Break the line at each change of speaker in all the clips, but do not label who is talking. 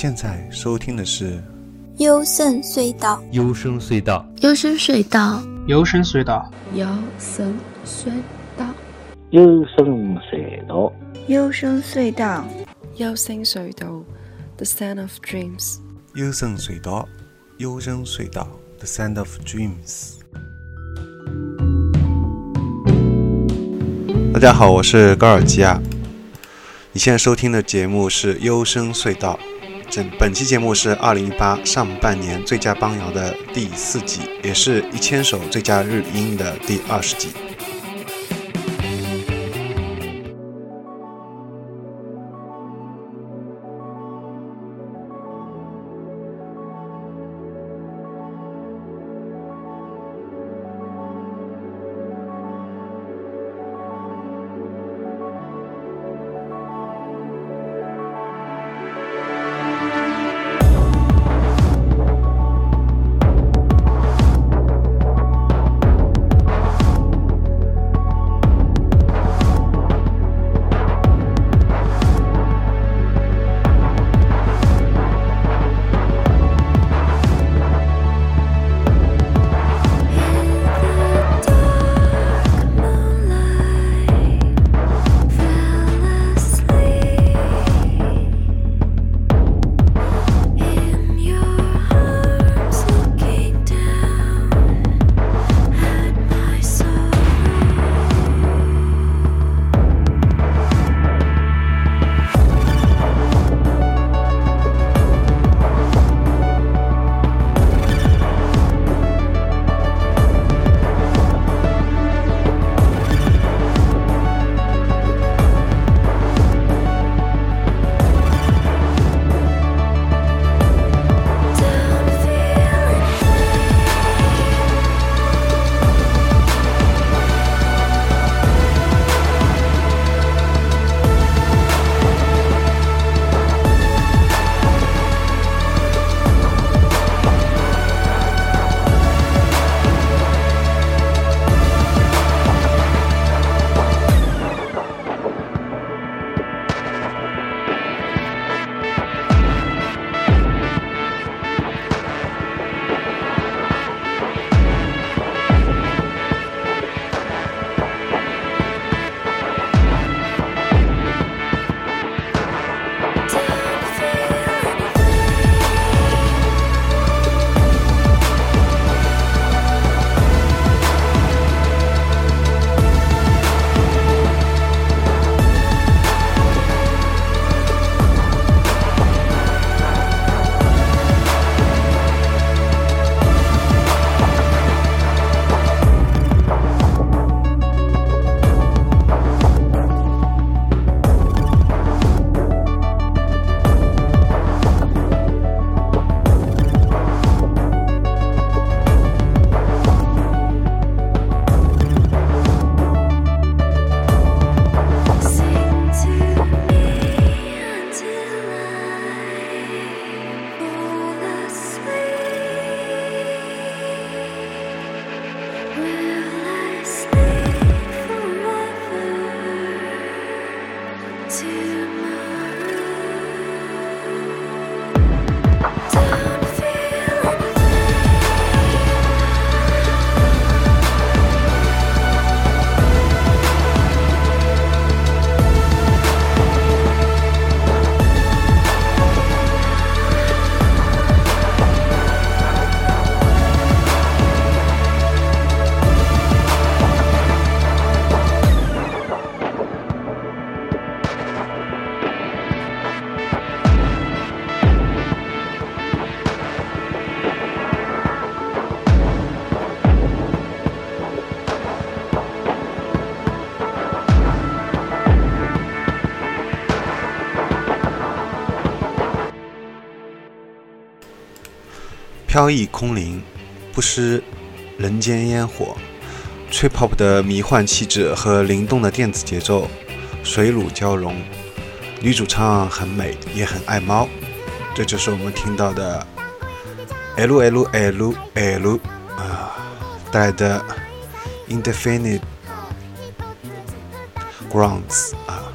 现在收听的是
幽深隧道，
幽深隧道，
幽深隧道，
幽深隧道，
幽深隧道，
幽深隧道，
幽深隧道，
幽深隧道，The Sound of Dreams。
幽深隧道，幽深隧道，The Sound of Dreams。大家好，我是高尔基亚。你现在收听的节目是《幽深隧道》，本期节目是二零一八上半年最佳邦谣的第四集，也是一千首最佳日音的第二十集。飘逸空灵，不失人间烟火。吹 pop 的迷幻气质和灵动的电子节奏，水乳交融。女主唱很美，也很爱猫。这就是我们听到的 L L L L 啊带的 Indefinite Grounds 啊。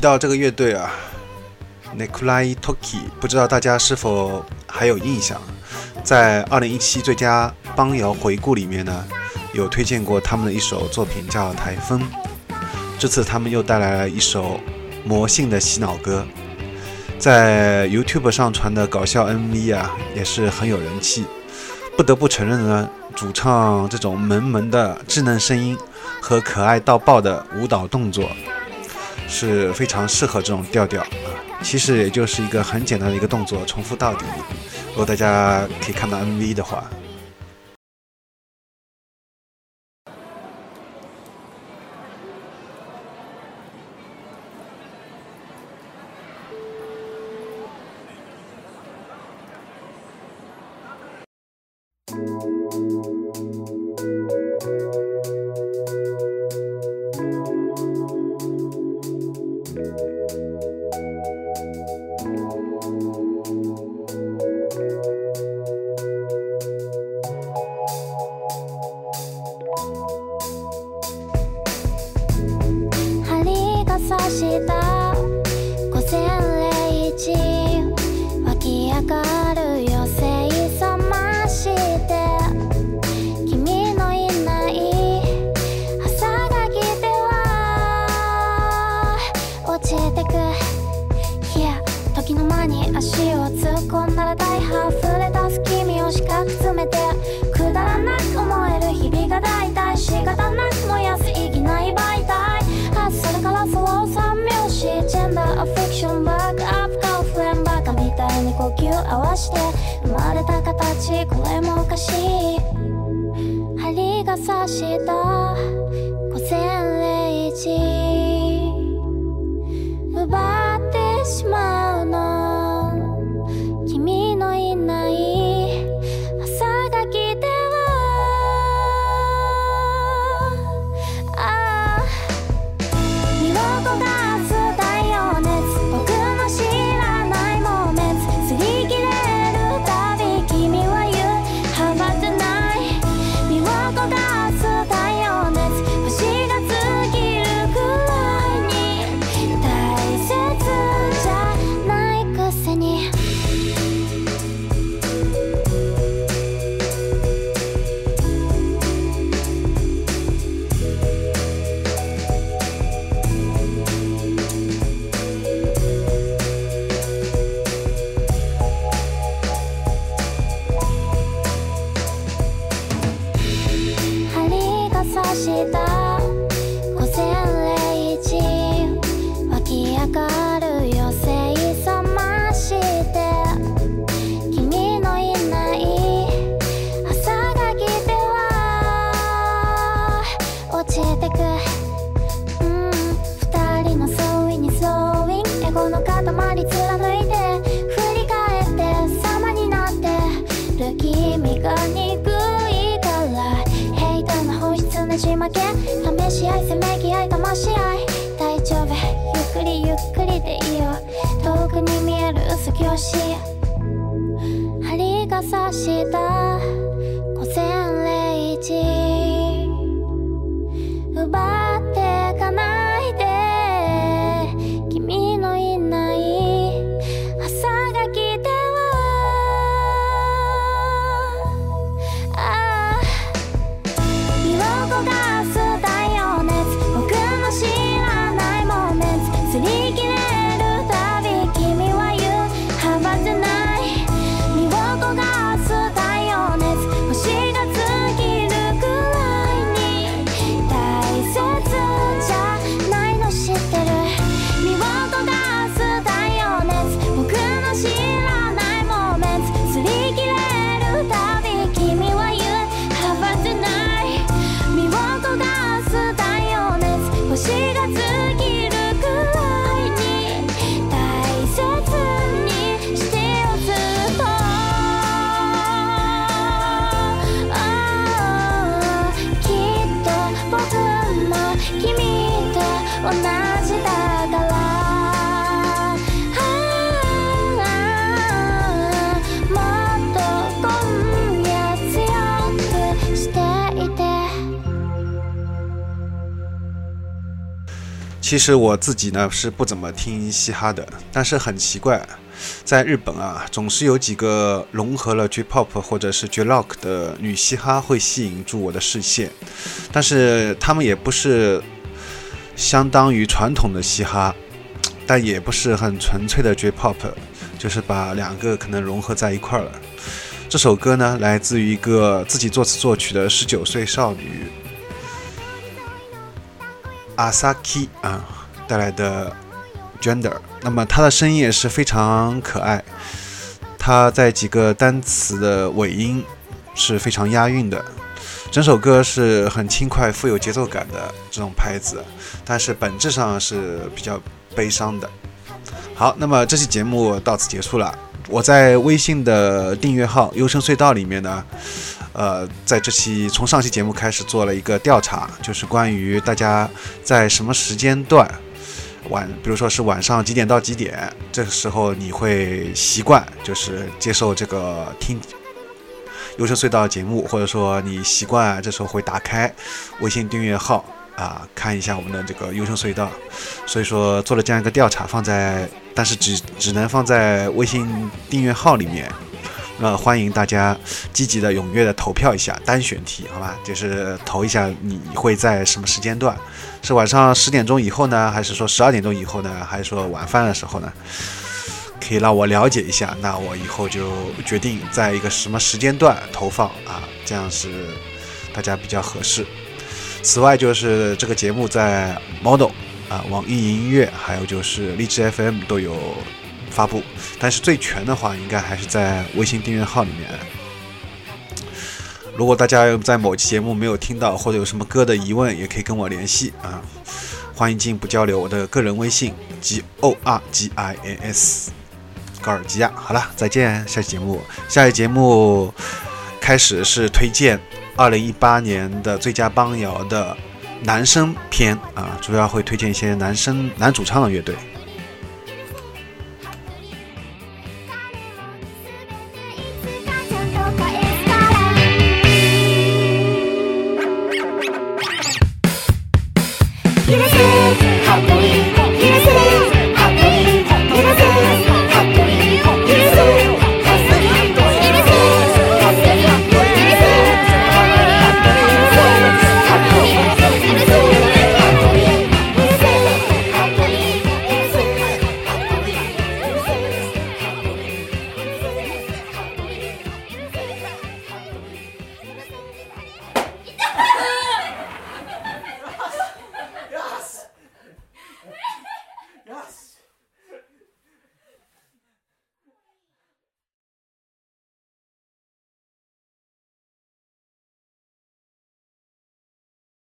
提到这个乐队啊 n e k u l a i Toki，不知道大家是否还有印象？在二零一七最佳邦谣回顾里面呢，有推荐过他们的一首作品叫《台风》。这次他们又带来了一首魔性的洗脑歌，在 YouTube 上传的搞笑 MV 啊，也是很有人气。不得不承认呢，主唱这种萌萌的稚嫩声音和可爱到爆的舞蹈动作，是非常适合这种调调啊。其实也就是一个很简单的一个动作，重复到底。如果大家可以看到 MV 的话。
沼に足を突っ込んだら大半触れ出す君を四角詰めてくだらなく思える日々が大体仕方なく燃やす意義ない媒体発するからそを3拍子ジェンダーアフィクションバックアップカーフレンバカみたいに呼吸合わして生まれた形これもおかしい針が刺した。午前0時奪ってしまう。が刺した。午前0時。奪っ
其实我自己呢是不怎么听嘻哈的，但是很奇怪，在日本啊，总是有几个融合了 J-pop 或者是 J-rock 的女嘻哈会吸引住我的视线，但是她们也不是相当于传统的嘻哈，但也不是很纯粹的 J-pop，就是把两个可能融合在一块儿了。这首歌呢，来自于一个自己作词作曲的十九岁少女。阿萨 k 啊带来的 Gender，那么他的声音也是非常可爱，他在几个单词的尾音是非常押韵的，整首歌是很轻快、富有节奏感的这种拍子，但是本质上是比较悲伤的。好，那么这期节目到此结束了。我在微信的订阅号“优声隧道”里面呢。呃，在这期从上期节目开始做了一个调查，就是关于大家在什么时间段晚，比如说是晚上几点到几点，这个时候你会习惯就是接受这个听优秀隧道节目，或者说你习惯这时候会打开微信订阅号啊，看一下我们的这个优秀隧道。所以说做了这样一个调查，放在但是只只能放在微信订阅号里面。那欢迎大家积极的、踊跃的投票一下单选题，好吧？就是投一下你会在什么时间段，是晚上十点钟以后呢，还是说十二点钟以后呢，还是说晚饭的时候呢？可以让我了解一下，那我以后就决定在一个什么时间段投放啊，这样是大家比较合适。此外，就是这个节目在 Model 啊、网易云音乐，还有就是荔枝 FM 都有。发布，但是最全的话，应该还是在微信订阅号里面。如果大家在某期节目没有听到，或者有什么歌的疑问，也可以跟我联系啊，欢迎进一步交流。我的个人微信 g o r g i a s，高尔基亚。好了，再见，下期节目，下期节目开始是推荐二零一八年的最佳帮摇的男生篇啊，主要会推荐一些男生男主唱的乐队。